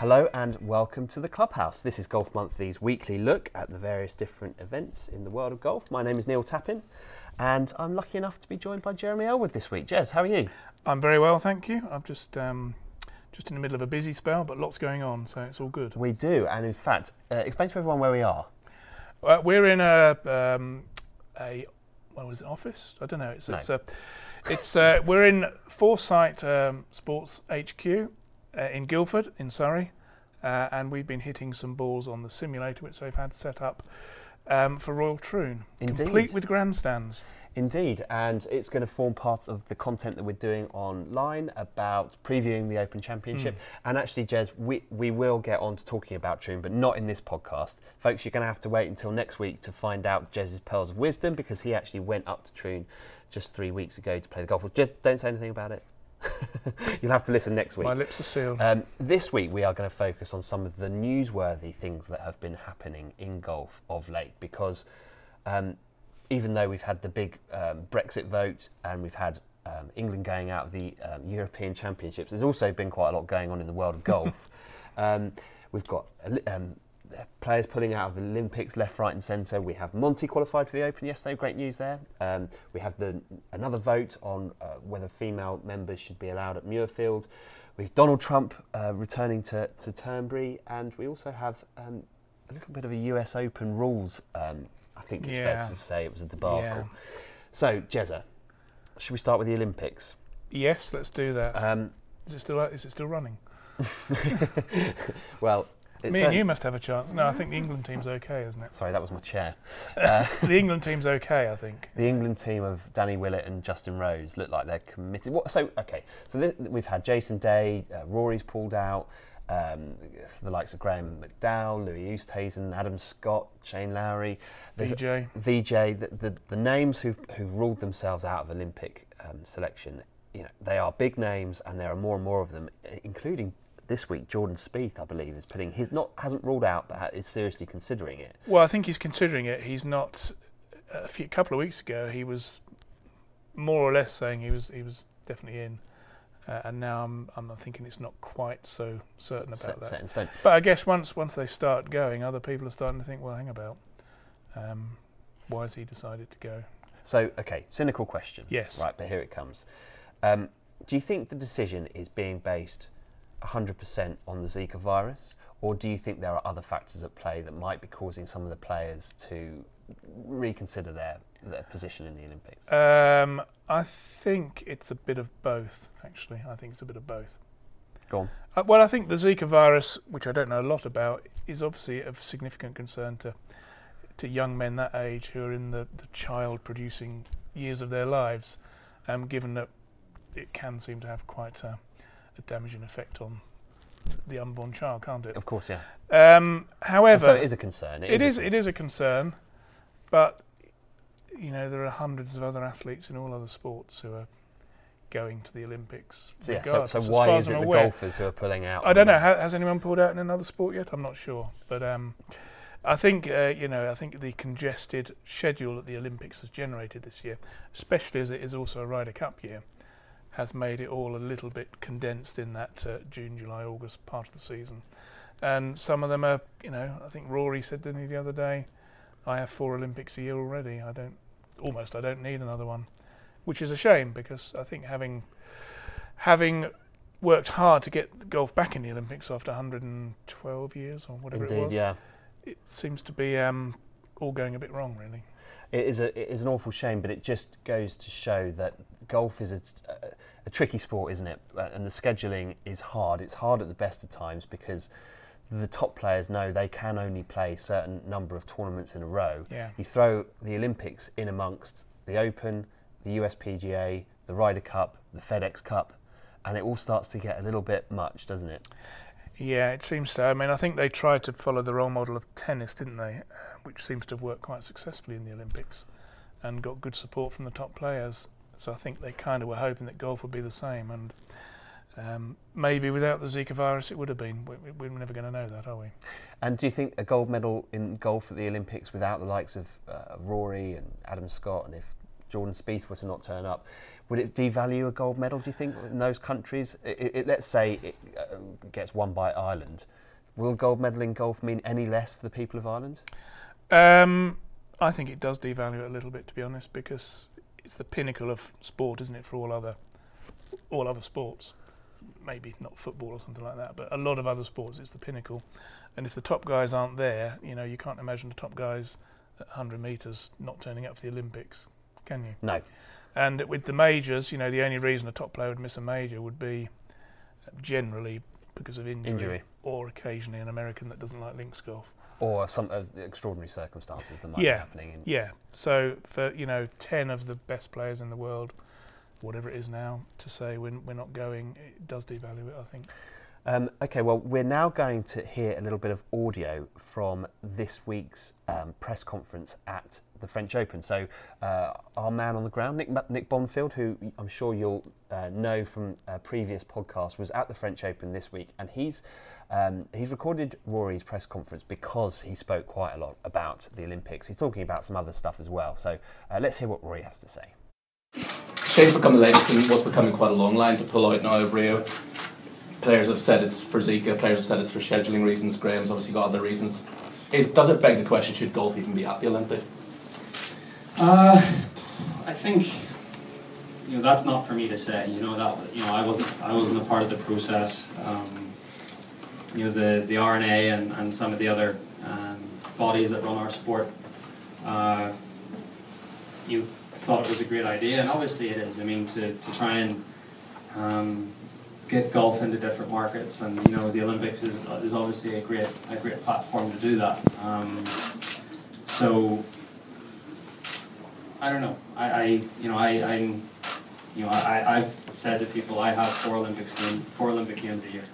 Hello and welcome to the Clubhouse. This is Golf Monthly's weekly look at the various different events in the world of golf. My name is Neil Tappin and I'm lucky enough to be joined by Jeremy Ellwood this week. Jez, how are you? I'm very well, thank you. I'm just um, just in the middle of a busy spell, but lots going on, so it's all good. We do, and in fact, uh, explain to everyone where we are. Uh, we're in a um, a what was it office? I don't know. It's No. it's a it's uh, we're in Foresight um, Sports HQ uh, in Guildford in Surrey, uh, and we've been hitting some balls on the simulator which they've had set up um, for Royal Troon, Indeed. complete with grandstands. Indeed, and it's going to form part of the content that we're doing online about previewing the Open Championship. And actually, Jez, we, we will get on to talking about Troon, but not in this podcast. Folks, you're going to have to wait until next week to find out Jez's pearls of wisdom because he actually went up to Troon just three weeks ago to play the golf. Well, Jez, don't say anything about it. You'll have to listen next week. My lips are sealed. Um, this week, we are going to focus on some of the newsworthy things that have been happening in golf of late because um, even though we've had the big um, Brexit vote and we've had um, England going out of the um, European Championships, there's also been quite a lot going on in the world of golf. um, we've got um, players pulling out of the Olympics left, right, and centre. We have Monty qualified for the Open yesterday. Great news there. Um, we have the another vote on uh, whether female members should be allowed at Muirfield. We've Donald Trump uh, returning to, to Turnberry, and we also have um, a little bit of a US Open rules. Um, I think it's Yeah. fair to say it was a debacle. Yeah. So, Jezza, should we start with the Olympics? yes, let's do that. Um, is it still is it still running? well, it's Me and you must have a chance. No, I think the England team's okay, isn't it? Sorry, that was my chair. Uh, the England team's okay, I think. the England team of Danny Willett and Justin Rose look like they're committed. What, so, okay, so th- we've had Jason Day, uh, Rory's pulled out, um, the likes of Graham McDowell, Louis Oosthuizen, Adam Scott, Shane Lowry. VJ. VJ, the, the, the names who've, who've ruled themselves out of Olympic um, selection, you know, they are big names, and there are more and more of them, including this week Jordan Spieth, I believe, is putting his not hasn't ruled out, but is seriously considering it. Well, I think he's considering it. He's not. A few couple of weeks ago, he was more or less saying he was he was definitely in, uh, and now I'm I'm thinking it's not quite so certain about set, that. set in stone. But I guess once once they start going, other people are starting to think, well, hang about, um, why has he decided to go? So, okay, cynical question. Yes. Right, but here it comes. Um, do you think the decision is being based 100% on the Zika virus, or do you think there are other factors at play that might be causing some of the players to reconsider their, their position in the Olympics? Um, I think it's a bit of both. Actually, I think it's a bit of both. Go on. Uh, well, I think the Zika virus, which I don't know a lot about, is obviously of significant concern to to young men that age who are in the, the child producing years of their lives, um, given that it can seem to have quite a, a damaging effect on the unborn child, can't it? Of course, yeah. Um, however, so it is a concern. it is a it is a concern, but you know there are hundreds of other athletes in all other sports who are going to the Olympics. So, yeah, so, so why is it I'm the aware. golfers who are pulling out? I don't know. has anyone pulled out in another sport yet? I'm not sure. But um, I think uh, you know. I think the congested schedule that the Olympics has generated this year, especially as it is also a Ryder Cup year, has made it all a little bit condensed in that uh, June, July, August part of the season. And some of them are, you know, I think Rory said to me the other day, I have four Olympics a year already. I don't, almost, I don't need another one, which is a shame because I think having, having worked hard to get golf back in the Olympics after 112 years or whatever Indeed, it was, yeah. it seems to be um, all going a bit wrong, really. It is a it is an awful shame, but it just goes to show that golf is a, a, a tricky sport, isn't it? Uh, And the scheduling is hard. It's hard at the best of times because the top players know they can only play certain number of tournaments in a row. Yeah. You throw the Olympics in amongst the Open, the USPGA, the Ryder Cup, the FedEx Cup, and it all starts to get a little bit much, doesn't it? Yeah, it seems so. I mean, I think they tried to follow the role model of tennis, didn't they? Which seems to have worked quite successfully in the Olympics and got good support from the top players. So I think they kind of were hoping that golf would be the same. And um, maybe without the Zika virus, it would have been. We, we're never going to know that, are we? And do you think a gold medal in golf at the Olympics without the likes of uh, Rory and Adam Scott, and if Jordan Spieth were to not turn up, would it devalue a gold medal? Do you think in those countries? It, it, let's say it uh, gets won by Ireland. Will gold medal in golf mean any less to the people of Ireland? Um, I think it does devalue it a little bit, to be honest, because it's the pinnacle of sport, isn't it, for all other all other sports? Maybe not football or something like that, but a lot of other sports, it's the pinnacle. And if the top guys aren't there, you know, you can't imagine the top guys at 100 metres not turning up for the Olympics, can you? No. And with the majors, you know, the only reason a top player would miss a major would be generally because of injury, Injury. or occasionally an American that doesn't like links golf. Or some uh, extraordinary circumstances that might Yeah. be happening. In, Yeah. So for you know, ten of the best players in the world, whatever it is now, to say we're, we're not going, it does devalue it. I think. Um, okay, well, we're now going to hear a little bit of audio from this week's um, press conference at the French Open. So, uh, our man on the ground, Nick, Nick Bonfield, who I'm sure you'll uh, know from a previous podcast, was at the French Open this week, and he's um, he's recorded Rory's press conference because he spoke quite a lot about the Olympics. He's talking about some other stuff as well. So, uh, let's hear what Rory has to say. Shane's become the latest in what's becoming quite a long line to pull out now of Rio. Players have said it's for Zika, players have said it's for scheduling reasons, Graham's obviously got other reasons. Is, does it beg the question, should golf even be at the Olympics? Uh, I think you know that's not for me to say. You know that you know I wasn't I wasn't a part of the process. Um, you know the the R&A and, and some of the other um, bodies that run our sport. Uh, you thought it was a great idea, and obviously it is. I mean to, to try and um, get golf into different markets, and you know the Olympics is, is obviously a great a great platform to do that. Um, so I don't know. I, I you know, I, I'm, you know, I, I've said to people I have four Olympics game, four Olympic games a year.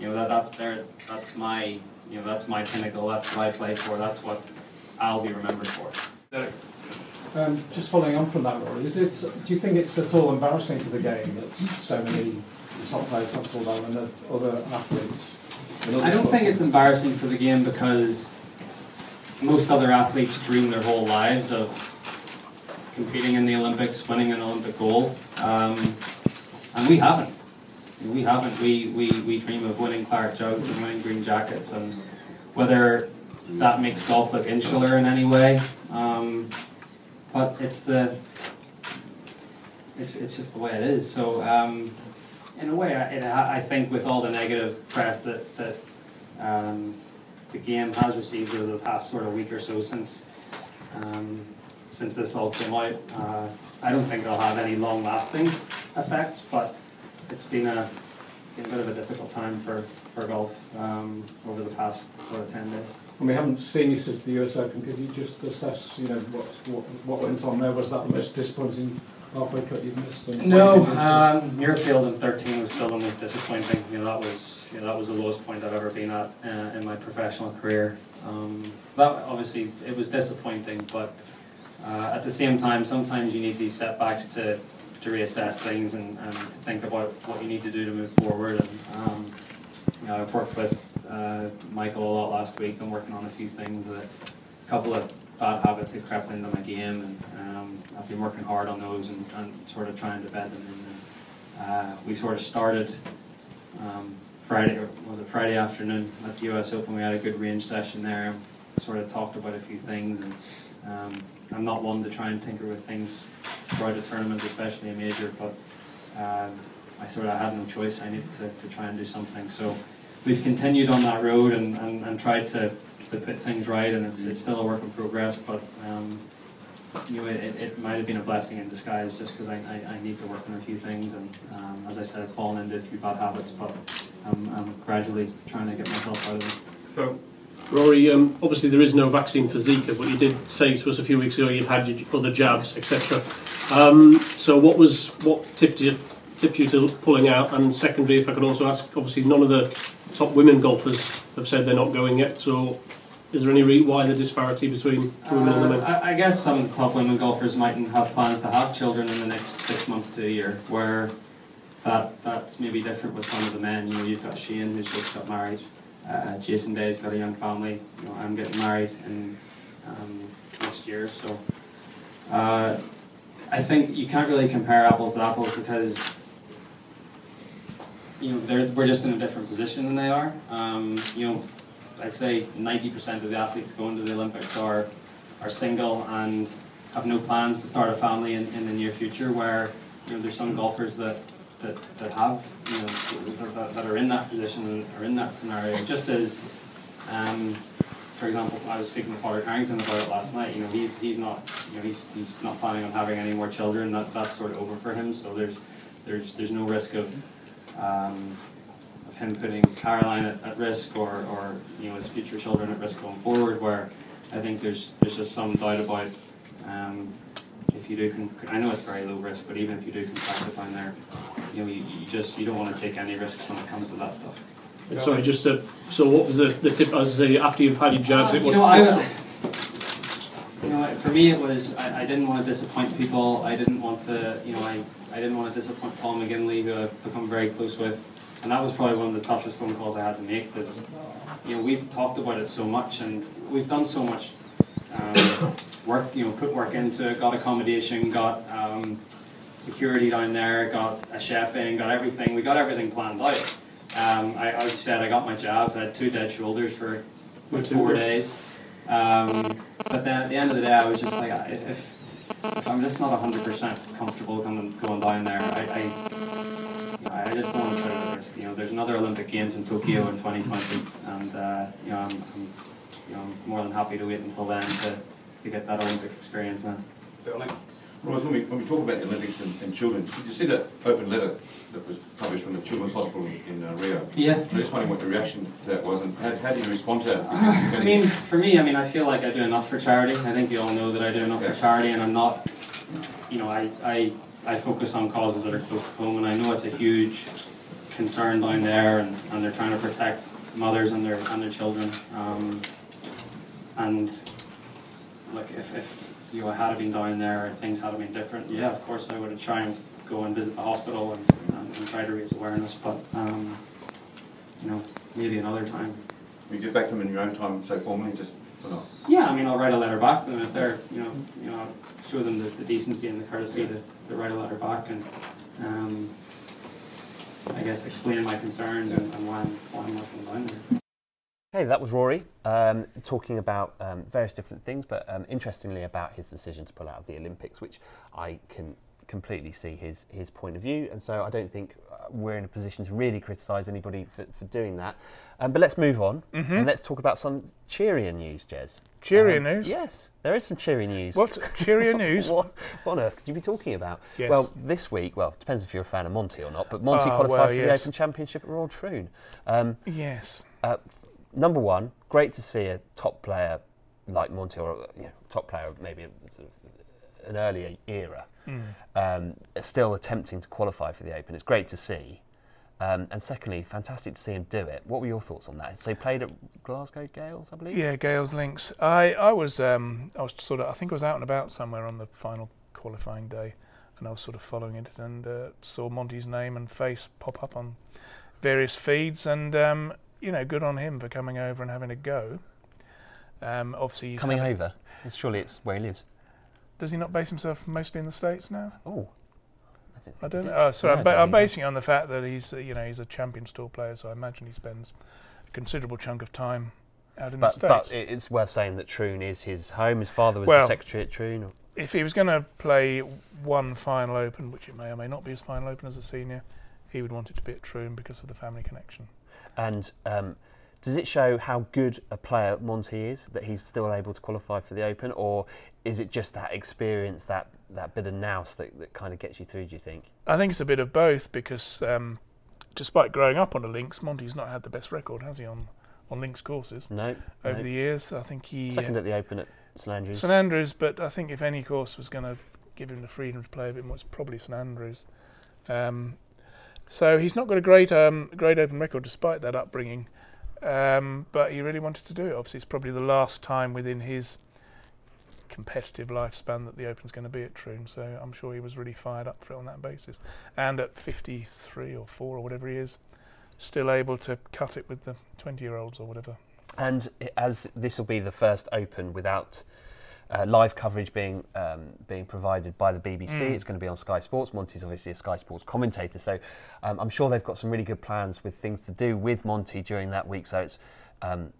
You know, that, that's their, that's my, you know, that's my pinnacle. That's what I play for. That's what I'll be remembered for. Um, just following on from that, Rory, is it? Do you think it's at all embarrassing for the game that so many top players have pulled out and that other athletes? I don't think it's embarrassing for the game because most other athletes dream their whole lives of competing in the Olympics, winning an Olympic gold, um, and we haven't. We haven't. We, we, we dream of winning Claret Jugs and winning green jackets, and whether that makes golf look insular in any way, um, but it's the it's, it's just the way it is. So um, in a way, I, it, I think with all the negative press that that um, the game has received over the past sort of week or so since um, since this all came out, uh, I don't think it'll have any long-lasting effect. But it's been a it's been a bit of a difficult time for for golf um, over the past sort of ten days. And we haven't seen you since the US Open. Could you just assess, you know, what what, what went on there? Was that the most disappointing halfway cut you've missed? And No, um, Muirfield in 13 was still the most disappointing. You know, that was you know, that was the lowest point I've ever been at uh, in my professional career. Um, that obviously it was disappointing, but uh, at the same time, sometimes you need these setbacks to to reassess things and, and think about what you need to do to move forward. And um, you know, I've worked with uh, Michael a lot last week. I'm working on a few things. That, a couple of bad habits have crept into my game, and um, I've been working hard on those and, and sort of trying to bed them in. And, uh, we sort of started um, Friday, or was it Friday afternoon at the US Open? We had a good range session there. Sort of talked about a few things, and um, I'm not one to try and tinker with things throughout a tournament, especially a major. But um, I sort of had no choice. I needed to, to try and do something. So we've continued on that road and, and, and tried to, to put things right, and it's, it's still a work in progress. But um, you know, it, it- it might have been a blessing in disguise just because I, I, I need to work on a few things, and um, as I said, I've fallen into a few bad habits, but I'm, I'm gradually trying to get myself out of them. So, Rory, um, obviously there is no vaccine for Zika, but you did say to us a few weeks ago you'd had your other jabs, etc. Um, so, what was what tipped you tipped you to pulling out? And secondly, if I could also ask, obviously none of the top women golfers have said they're not going yet. So, is there any re- why the disparity between women and men? Uh, I, I guess some of the top women golfers mightn't have plans to have children in the next six months to a year, where that that's maybe different with some of the men. You know, you've got Shane who's just got married, uh, Jason Day's got a young family. You know, I'm getting married in um, next year, so. Uh, I think you can't really compare apples to apples because you know we're just in a different position than they are. Um, you know, I'd say 90% of the athletes going to the Olympics are are single and have no plans to start a family in, in the near future. Where you know there's some golfers that that, that have you know that, that are in that position are in that scenario. Just as um, for example, I was speaking to Padraig Harrington about it last night. You know, he's he's not you know he's he's not planning on having any more children. That that's sort of over for him. So there's there's there's no risk of um, of him putting Caroline at, at risk or, or you know his future children at risk going forward. Where I think there's there's just some doubt about um, if you do. I know it's very low risk, but even if you do contract it down there, you know you, you just you don't want to take any risks when it comes to that stuff. Sorry, just uh, so what was the, the tip? As I say, after you've had your jabs, it you know, I, you know, for me it was I, I didn't want to disappoint people. I didn't want to, you know, I, I didn't want to disappoint Paul McGinley, who I've become very close with, and that was probably one of the toughest phone calls I had to make because, you know, we've talked about it so much and we've done so much um, work, you know, put work into it, got accommodation, got um, security down there, got a chef in, got everything. We got everything planned out. Um, I, like you said, I got my jabs. I had two dead shoulders for Me four days. Um, but then at the end of the day, I was just like, if, if, if I'm just not 100% comfortable coming, going down there, I, I, I just don't want to put it at risk. You know, there's another Olympic Games in Tokyo in 2020, and uh, you know, I'm, I'm, you know, I'm more than happy to wait until then to, to get that Olympic experience then. Roy, when we, when we talk about the Olympics and, and children, did you see that open letter that was published from the Children's Hospital in uh, Rio? Yeah. I'm just wondering what the reaction to that was and how, how do you respond to that? I mean, for me, I mean, I feel like I do enough for charity. I think you all know that I do enough Yeah. for charity, and I'm not, you know, I, I, I focus on causes that are close to home, and I know it's a huge concern down there, and, and they're trying to protect mothers and their and their children. Um, and like, if, if you had been down there, and things had been different, yeah, of course, I would have tried and go and visit the hospital and, and, and try to raise awareness. But um, you know, maybe another time. You get back to them in your own time, say formally, just, or not? Yeah, I mean, I'll write a letter back to them if they're, you know, you know, show them the, the decency and the courtesy to, to write a letter back and, um, I guess explain my concerns and, and why I'm, why I'm working down there. Okay, that was Rory um, talking about um, various different things, but um, interestingly about his decision to pull out of the Olympics, which I can completely see his his point of view, and so I don't think uh, we're in a position to really criticise anybody for, for doing that. Um, but let's move on and let's talk about some cheerier news, Jez. Cheerier Um, news? Yes, there is some cheery news. What's cheerier news? what, what on earth could you be talking about? Yes. Well, this week, well, it depends if you're a fan of Monty or not, but Monty Ah, qualified well, for the. Open Championship at Royal Troon. Um, Yes. uh, number one, great to see a top player like Monty, or you know, top player maybe sort of an earlier era, um, still attempting to qualify for the Open. It's great to see. Um, and secondly, fantastic to see him do it. What were your thoughts on that? So he played at Glasgow Gailes, I believe. Yeah, Gailes Links. I, I was um, I was sort of I think I was out and about somewhere on the final qualifying day, and I was sort of following it and uh, saw Monty's name and face pop up on various feeds, and um, you know, good on him for coming over and having a go. Um, obviously, he's Coming having- over. It's, surely it's where he lives. Does he not base himself mostly in the states now? Oh, I don't know. Oh, sorry, No, I'm, ba- I'm basing it on the fact that he's, you know, he's a Champions Tour player, so I imagine he spends a considerable chunk of time out in But, the states. it- it's worth saying that Troon is his home. His father was Well- the secretary at Troon. or- if he was going to play one final Open, which it may or may not be his final Open as a senior, he would want it to be at Troon because of the family connection. And um, does it show how good a player Monty is that he's still able to qualify for the Open, or is it just that experience, that, that bit of nous that, that kind of gets you through? Do you think? I think it's a bit of both because, um, despite growing up on the links, Monty's not had the best record, has he, on on links courses No. over no. the years? I think he Second at the Open at St Andrews. St Andrews, but I think if any course was going to give him the freedom to play a bit more, it's probably St Andrews. Um, so he's not got a great um, great open record despite that upbringing, um, but he really wanted to do it. Obviously, it's probably the last time within his competitive lifespan that the Open's going to be at Troon. So I'm sure he was really fired up for it on that basis. And at 53 or 4 or whatever he is, still able to cut it with the 20 year olds or whatever. And as this will be the first Open without uh, live coverage being um, being provided by the BBC. Mm. It's going to be on Sky Sports. Monty's obviously a Sky Sports commentator, so um, I'm sure they've got some really good plans with things to do with Monty during that week. So it's um,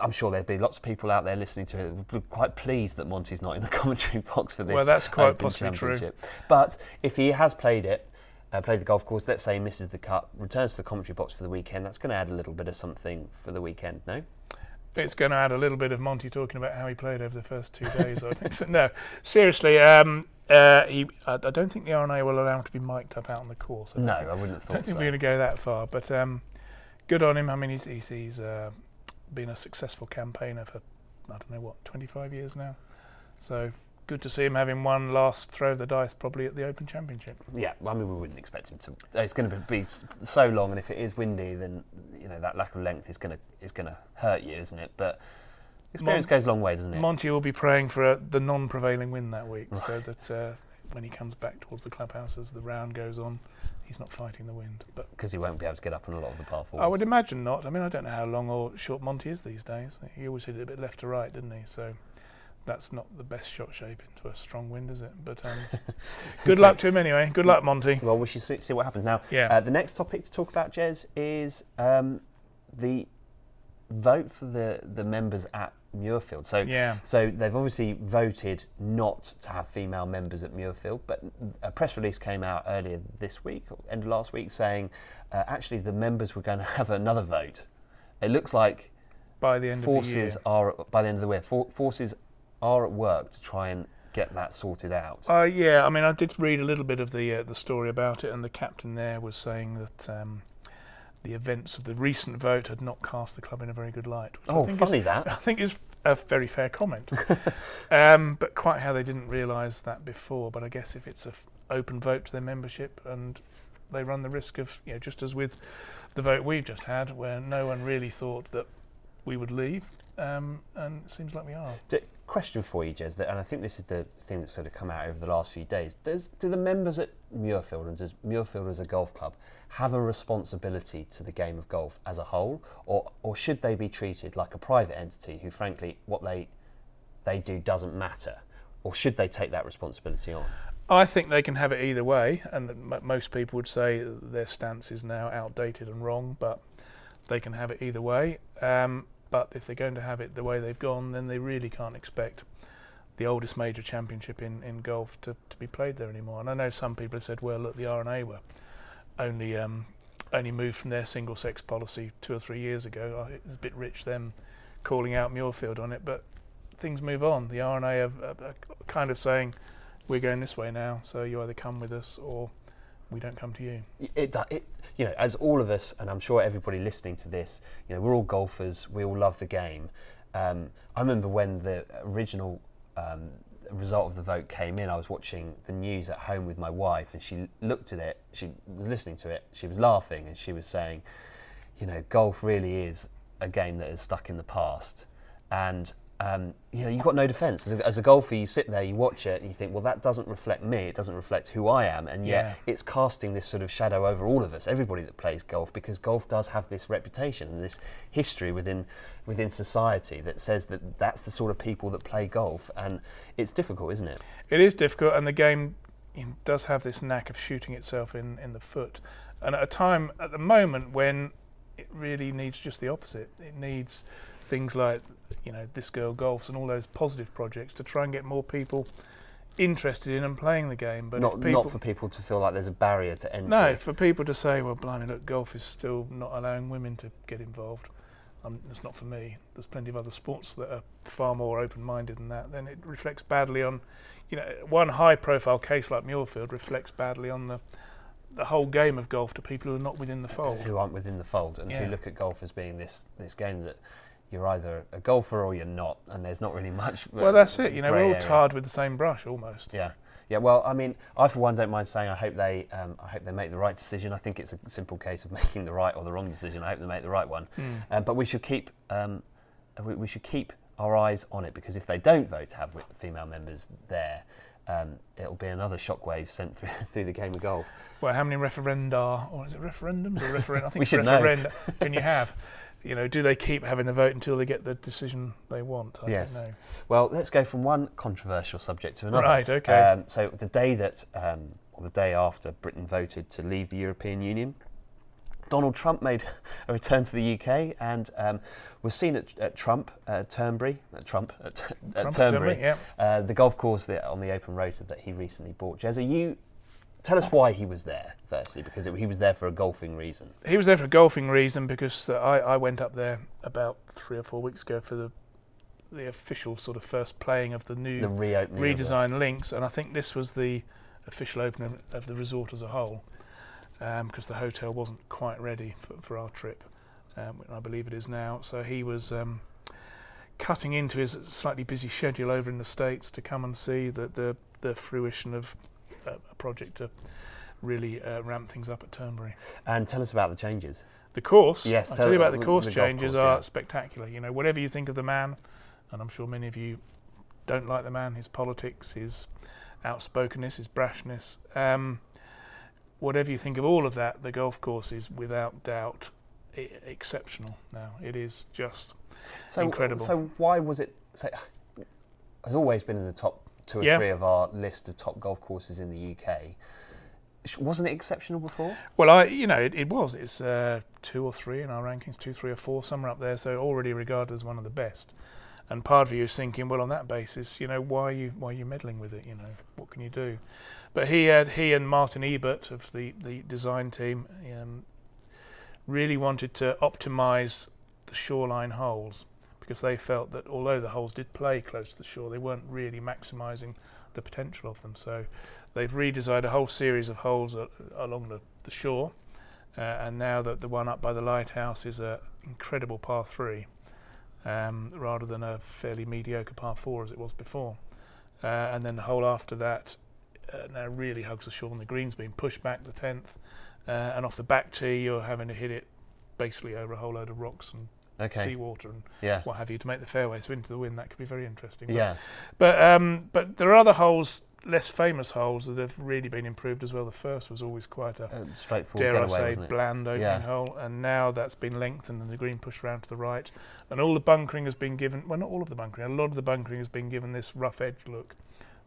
I'm sure there'd be lots of people out there listening to it quite pleased that Monty's not in the commentary box for this. Well, that's quite Open possibly true. But if he has played it, uh, played the golf course, let's say he misses the cut, returns to the commentary box for the weekend, that's going to add a little bit of something for the weekend, no? It's going to add a little bit of Monty talking about how he played over the first two days. I think. So, no, seriously, um, uh, he, I, I don't think the R&A will allow him to be mic'd up out on the course. I No, think- I wouldn't have thought. I don't think so. we're going to go that far, but um, good on him. I mean, he's he's, he's uh, been a successful campaigner for I don't know what 25 years now. So good to see him having one last throw of the dice, probably at the Open Championship. Yeah, well, I mean, we wouldn't expect him to. It's going to be so long, and if it is windy, then you know that lack of length is going to is going to hurt you, isn't it? But experience Mon- goes a long way, doesn't it? Monty will be praying for uh, the non-prevailing wind that week, so that uh, when he comes back towards the clubhouse as the round goes on, he's not fighting the wind. But Because he won't be able to get up on a lot of the par fours. I would imagine not. I mean, I don't know how long or short Monty is these days. He always hit it a bit left to right, didn't he? So that's not the best shot shape into a strong wind, is it? But um, good luck to him anyway. Good luck, Monty. Well, we should see, see what happens now. Yeah. Uh, the next topic to talk about, Jez, is um, the vote for the the members at Muirfield. So Yeah. So they've obviously voted not to have female members at Muirfield, but a press release came out earlier this week, or end of last week, saying uh, actually the members were going to have another vote. It looks like By the end of the forces year. are by the end of the year. For, forces are at work to try and get that sorted out. Uh, yeah, I mean, I did read a little bit of the uh, the story about it, and the captain there was saying that um, the events of the recent vote had not cast the club in a very good light. oh, think funny is, that. I think is a very fair comment. um, but quite how they didn't realise that before. But I guess if it's an open vote to their membership, and they run the risk of, you know, just as with the vote we've just had, where no one really thought that we would leave, um, and it seems like we are. D- question for you, Jez, that, and I think this is the thing that's sort of come out over the last few days. Does do the members at Muirfield and does Muirfield as a golf club have a responsibility to the game of golf as a whole, or or should they be treated like a private entity who, frankly, what they they do doesn't matter, or should they take that responsibility on? I think they can have it either way, and most people would say their stance is now outdated and wrong, but they can have it either way. Um, but if they're going to have it the way they've gone, then they really can't expect the oldest major championship in, in golf to, to be played there anymore. And I know some people have said, well, look, the R&A were only um, only moved from their single sex policy two or three years ago. It was a bit rich them calling out Muirfield on it, but things move on. The R&A are, are, are kind of saying, we're going this way now, so you either come with us or we don't come to you. it, it you know as all of us and i'm sure everybody listening to this you know we're all golfers we all love the game um, i remember when the original um, result of the vote came in i was watching the news at home with my wife and she looked at it she was listening to it she was laughing and she was saying you know golf really is a game that is stuck in the past and um, you know, you've got no defence. As a, as a golfer, you sit there, you watch it, and you think, well, that doesn't reflect me. It doesn't reflect who I am. And yet, Yeah. it's casting this sort of shadow over all of us, everybody that plays golf, because golf does have this reputation and this history within within society that says that that's the sort of people that play golf, and it's difficult, isn't it? It is difficult, and the game does have this knack of shooting itself in, in the foot. And at a time, at the moment, when it really needs just the opposite, it needs things like, you know, This Girl Golfs and all those positive projects to try and get more people interested in and playing the game. But not people, not for people to feel like there's a barrier to entry. No, for people to say, well, blimey, look, golf is still not allowing women to get involved. Um, it's not for me. There's plenty of other sports that are far more open-minded than that. Then it reflects badly on, you know, one high-profile case like Muirfield reflects badly on the the whole game of golf to people who are not within the fold. who aren't within the fold and Yeah. who look at golf as being this this game that you're either a golfer or you're not, and there's not really much. Well, that's it. You know, we're all area. tarred with the same brush almost. Yeah, yeah. Well, I mean, I for one don't mind saying I hope they, um, I hope they make the right decision. I think it's a simple case of making the right or the wrong decision. I hope they make the right one. Um, but we should keep, um, we, we should keep our eyes on it because if they don't vote to have female members there, um, it'll be another shockwave sent through through the game of golf. Well, how many referenda, or is it referendums or referenda? I think We should know. can you have? You know, do they keep having the vote until they get the decision they want? I Yes. don't know. Well, let's go from one controversial subject to another. Right, okay. Um, so the day that, um, or the day after Britain voted to leave the European Union, Donald Trump made a return to the UK and um, was seen at, at Trump, uh, Turnberry, uh, Trump, at, Trump at Turnberry, Turnberry, yeah. uh, the golf course that, on the open road that he recently bought. Jez, are you? Tell us why he was there. Firstly, because it, he was there for a golfing reason. He was there for a golfing reason because uh, I, I went up there about three or four weeks ago for the the official sort of first playing of the new The reopening. of the- redesign links, and I think this was the official opening of the resort as a whole, because the hotel wasn't quite ready for, for our trip. Um, I believe it is now. So he was um, cutting into his slightly busy schedule over in the states to come and see the the, the fruition of project to really uh, ramp things up at Turnberry. And tell us about the changes. The course, Yes, I'll tell- you about the course the changes course, are spectacular. You know, whatever you think of the man, and I'm sure many of you don't like the man, his politics, his outspokenness, his brashness. Um, whatever you think of all of that, the golf course is without doubt I- exceptional. Now it is just So, Incredible. So why was it? So, has always been in the top two or Yeah. three of our list of top golf courses in the UK. Wasn't it exceptional before? well, I you know it, it was. It's uh, two or three in our rankings, two, three or four, somewhere up there. So already regarded as one of the best. And part of you is thinking, well, on that basis, you know, why are you why are you meddling with it? You know, what can you do? But he had he and Martin Ebert of the the design team um, really wanted to optimise the shoreline holes because they felt that although the holes did play close to the shore, they weren't really maximising the potential of them. So they've redesigned a whole series of holes along the, the shore, uh, and now that the one up by the lighthouse is an incredible par three, um, rather than a fairly mediocre par four as it was before. Uh, and then the hole after that uh, now really hugs the shore, and the green's been pushed back to tenth, uh, and off the back tee you're having to hit it basically over a whole load of rocks and Okay. seawater and Yeah. what have you to make the fairway. So into the wind that could be very interesting. But- Yeah. but um, but there are other holes, less famous holes that have really been improved as well. The first was always quite a Uh, straightforward dare I say bland opening Yeah. hole, and now that's been lengthened and the green pushed round to the right, and all the bunkering has been given. Well, not all of the bunkering. A lot of the bunkering has been given this rough edge look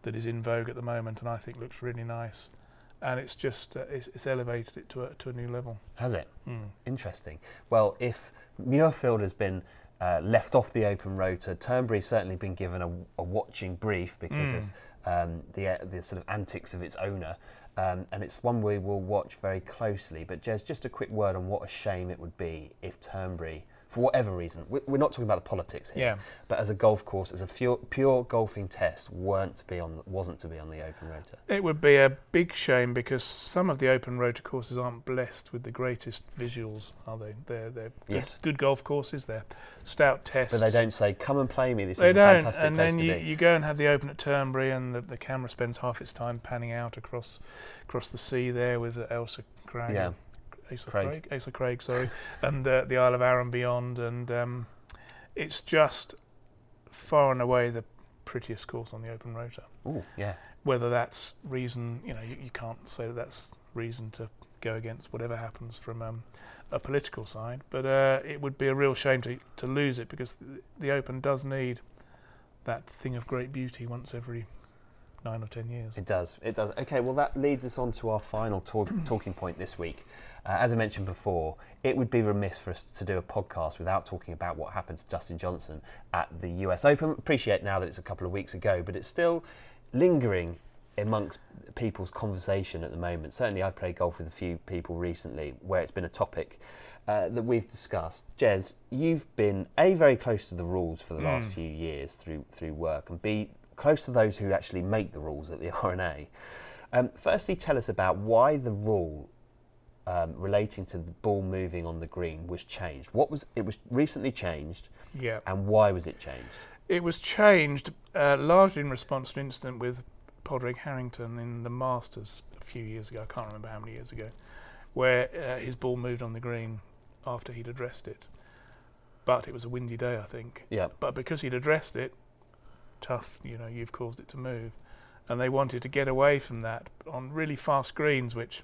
that is in vogue at the moment, and I think looks really nice. And it's just uh, it's, it's elevated it to a to a new level. Has it? Mm. Interesting. Well, if Muirfield has been uh, left off the open rota, Turnberry's certainly been given a, a watching brief because Mm. of um, the uh, the sort of antics of its owner, um, and it's one we will watch very closely. But Jez, just a quick word on what a shame it would be if Turnberry, for whatever reason, we- we're not talking about the politics here, Yeah. but as a golf course, as a pure, pure golfing test, weren't to be on, wasn't to be on the open rota. It would be a big shame because some of the open rota courses aren't blessed with the greatest visuals, are they? They're they're good, Yes. good golf courses. They're stout tests. But they don't say, "Come and play me." This They is a don't, fantastic and place then to you, be. you go and have the open at Turnberry, and the, the camera spends half its time panning out across across the sea there with Ailsa Craig. Yeah. Ailsa Craig. Craig. Ailsa Craig, sorry, and uh, the Isle of Arran beyond, and um, it's just far and away the prettiest course on the open rota. Ooh, yeah. Whether that's reason, you know, you, you can't say that that's reason to go against whatever happens from um, a political side, but uh, it would be a real shame to to lose it because the, the Open does need that thing of great beauty once every nine or ten years. It does. It does. Okay, well, that leads us on to our final talk, talking point this week. Uh, as I mentioned before, it would be remiss for us to do a podcast without talking about what happened to Dustin Johnson at the US Open. Appreciate now that it's a couple of weeks ago, but it's still lingering amongst people's conversation at the moment. Certainly, I've played golf with a few people recently where it's been a topic. Uh, that we've discussed, Jez, you've been a very close to the rules for the last Mm. few years through through work, and b close to those who actually make the rules at the R&A. Um, firstly, tell us about why the rule um, relating to the ball moving on the green was changed. What was it was recently changed, Yeah, and why was it changed? it was changed uh, largely in response to an incident with Padraig Harrington in the Masters a few years ago. I can't remember how many years ago, where uh, his ball moved on the green after he'd addressed it. But it was a windy day, I think. Yeah, But because he'd addressed it, tough, you know, you've caused it to move. And they wanted to get away from that on really fast greens, which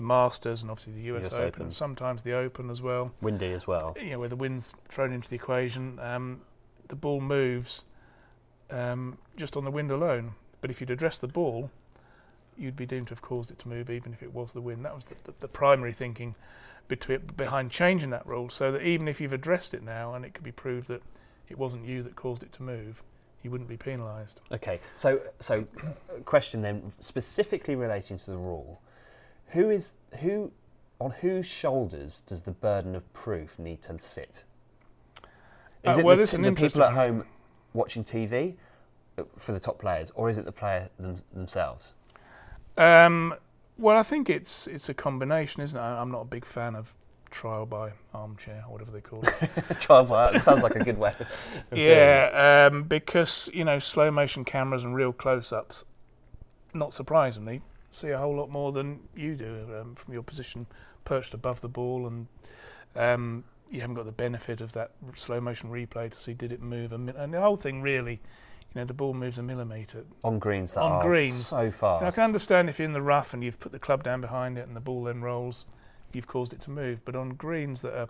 the Masters and obviously the US, US Open, Open. sometimes the Open as well. Windy as well. You know, where the wind's thrown into the equation, um, the ball moves um, just on the wind alone. But if you'd addressed the ball, you'd be deemed to have caused it to move, even if it was the wind. That was the, the, the primary thinking between, behind changing that rule, so that even if you've addressed it now and it could be proved that it wasn't you that caused it to move, you wouldn't be penalised. Okay, so so question then specifically relating to the rule, who is who on whose shoulders does the burden of proof need to sit? Is Uh, it well, the, t- the people at home watching TV uh, for the top players, or is it the player them, themselves? Um, well, I think it's it's a combination, isn't it? I'm not a big fan of trial by armchair or whatever they call it. Trial by it sounds like a good way. Of doing it. yeah, um, because you know slow motion cameras and real close-ups, not surprisingly, see a whole lot more than you do um, from your position perched above the ball, and um, you haven't got the benefit of that slow motion replay to see did it move a mi- and the whole thing really. You know, the ball moves a millimetre. on greens that On are greens. so fast. I can understand if you're in the rough and you've put the club down behind it and the ball then rolls, you've caused it to move. But on greens that are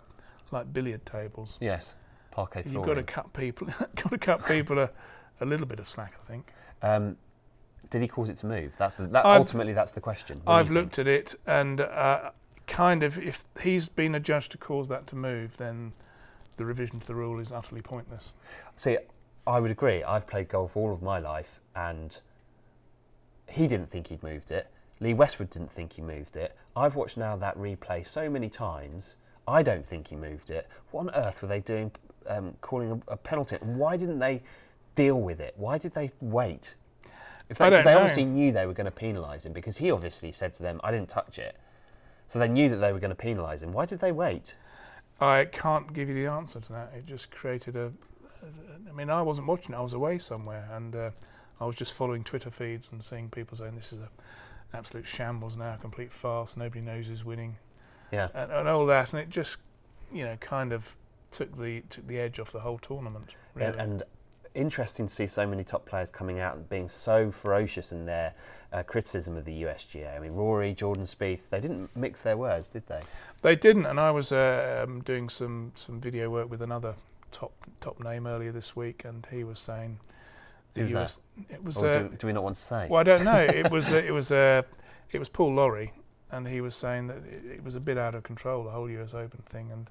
like billiard tables, Yes, parquet you've got to cut people, got to cut people a, a little bit of slack. I think. Um, did he cause it to move? That's the, that. Ultimately, that's the question. What I've looked at it and uh, kind of, if he's been adjudged to cause that to move, then the revision to the rule is utterly pointless. See, I would agree. I've played golf all of my life, and he didn't think he'd moved it. Lee Westwood didn't think he moved it. I've watched now that replay so many times. I don't think he moved it. What on earth were they doing, um, calling a, a penalty? Why didn't they deal with it? Why did they wait? If they, I 'cause don't they know. obviously knew they were going to penalise him because he obviously said to them, "I didn't touch it," so they knew that they were going to penalise him. Why did they wait? I can't give you the answer to that. It just created a. I mean, I wasn't watching it. I was away somewhere, and uh, I was just following Twitter feeds and seeing people saying this is a absolute shambles now, a complete farce. Nobody knows who's winning, Yeah. and, and all that, and it just, you know, kind of took the took the edge off the whole tournament. Really. And, and interesting to see so many top players coming out and being so ferocious in their uh, criticism of the USGA. I mean, Rory, Jordan Spieth, they didn't mix their words, did they? They didn't, and I was uh, um, doing some, some video work with another top top name earlier this week, and he was saying the Who's that? It was Or uh, do, do we not want to say? well, I don't know. It was uh, it was uh, it was Paul Lawrie, and he was saying that it, it was a bit out of control the whole US Open thing, and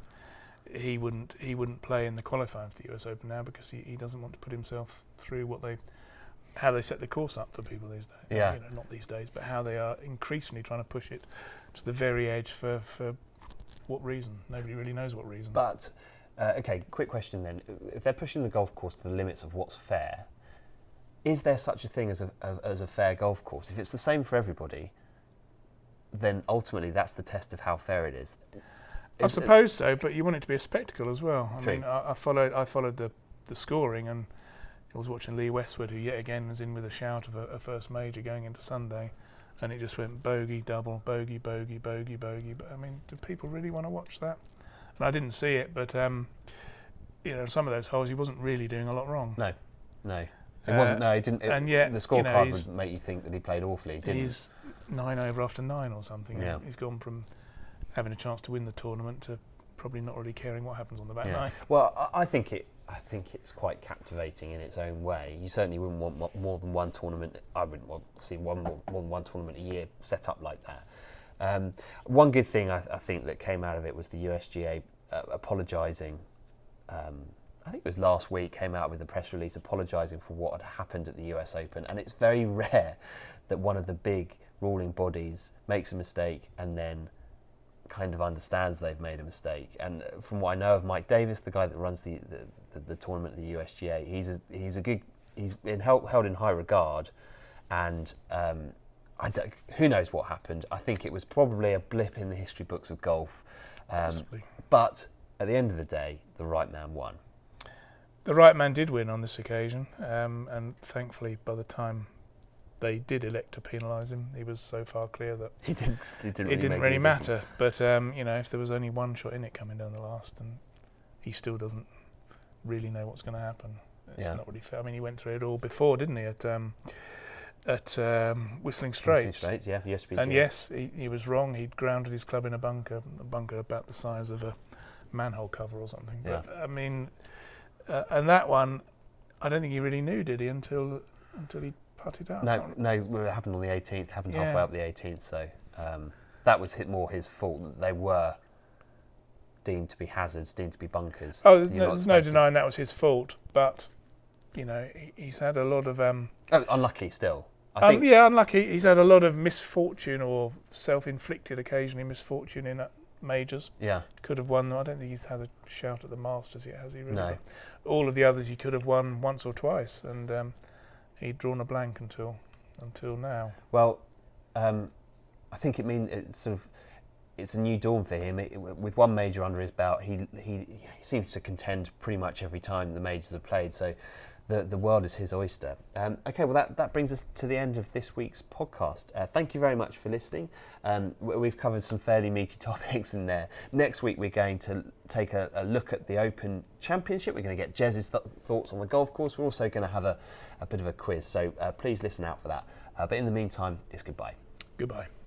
he wouldn't he wouldn't play in the qualifying for the US Open now because he, he doesn't want to put himself through what they how they set the course up for people these days. Yeah. You know, not these days, but how they are increasingly trying to push it to the very edge for for what reason? Nobody really knows what reason. But, uh, okay, quick question then. If they're pushing the golf course to the limits of what's fair, is there such a thing as a, a, as a fair golf course? If it's the same for everybody, then ultimately that's the test of how fair it is. I suppose so, but you want it to be a spectacle as well. I True. mean, I, I followed I followed the, the scoring, and I was watching Lee Westwood, who yet again was in with a shout of a, a first major going into Sunday, and it just went bogey, double, bogey, bogey, bogey, bogey. But I mean, do people really want to watch that? And I didn't see it, but um, you know, some of those holes he wasn't really doing a lot wrong. No, no. It Uh, wasn't, no, it didn't. It, and yet, the you know, scorecard would make you think that he played awfully. Didn't. He's nine over after nine or something. Yeah. He's gone from having a chance to win the tournament to probably not really caring what happens on the back Yeah. nine. Well, I, I think it. I think it's quite captivating in its own way. You certainly wouldn't want more than one tournament. I wouldn't want to see one more, more than one tournament a year set up like that. Um, one good thing I, I think that came out of it was the USGA uh, apologising. Um, I think it was last week came out with a press release apologising for what had happened at the US Open, and it's very rare that one of the big ruling bodies makes a mistake and then kind of understands they've made a mistake. And uh, from what I know of Mike Davis, the guy that runs the the, the, the tournament at the USGA, he's a, he's a good he's been held, held in high regard, and um, I don't, who knows what happened. I think it was probably a blip in the history books of golf, um, Possibly. but at the end of the day, the right man won. The right man did win on this occasion, um, and thankfully, by the time they did elect to penalise him, he was so far clear that He didn't. It didn't it really, didn't really matter. But um, you know, if there was only one shot in it coming down the last, and he still doesn't really know what's going to happen, it's Yeah. not really fair. I mean, he went through it all before, didn't he? At um, at um, Whistling Whistling Straits. Straits, yeah, USPG. And yes, he, he was wrong. He'd grounded his club in a bunker, a bunker about the size of a manhole cover or something. But I mean, uh, and that one, I don't think he really knew, did he? Until until he putted out. No, no, it happened on the 18th. Happened Yeah. halfway up the 18th. So um, that was hit more his fault. They were deemed to be hazards, deemed to be bunkers. Oh, there's no, there's no supposed to- denying that was his fault, but you know he, he's had a lot of um, Oh, unlucky still. I um, think. yeah, unlucky. He's had a lot of misfortune or self-inflicted, occasionally misfortune in uh, majors. yeah. Could have won. I don't think he's had a shout at the Masters yet, has he? Really? No. All of the others he could have won once or twice, and um, he'd drawn a blank until until now. Well, um, I think it means it's sort of it's a new dawn for him. It, with one major under his belt, he, he he seems to contend pretty much every time the majors have played. So the the world is his oyster. Um, okay, well that, that brings us to the end of this week's podcast. Uh, thank you very much for listening. Um, we've covered some fairly meaty topics in there. Next week we're going to take a, a look at the Open Championship. We're going to get Jez's th- thoughts on the golf course. We're also going to have a, a bit of a quiz. So uh, please listen out for that. Uh, but in the meantime, it's goodbye. Goodbye.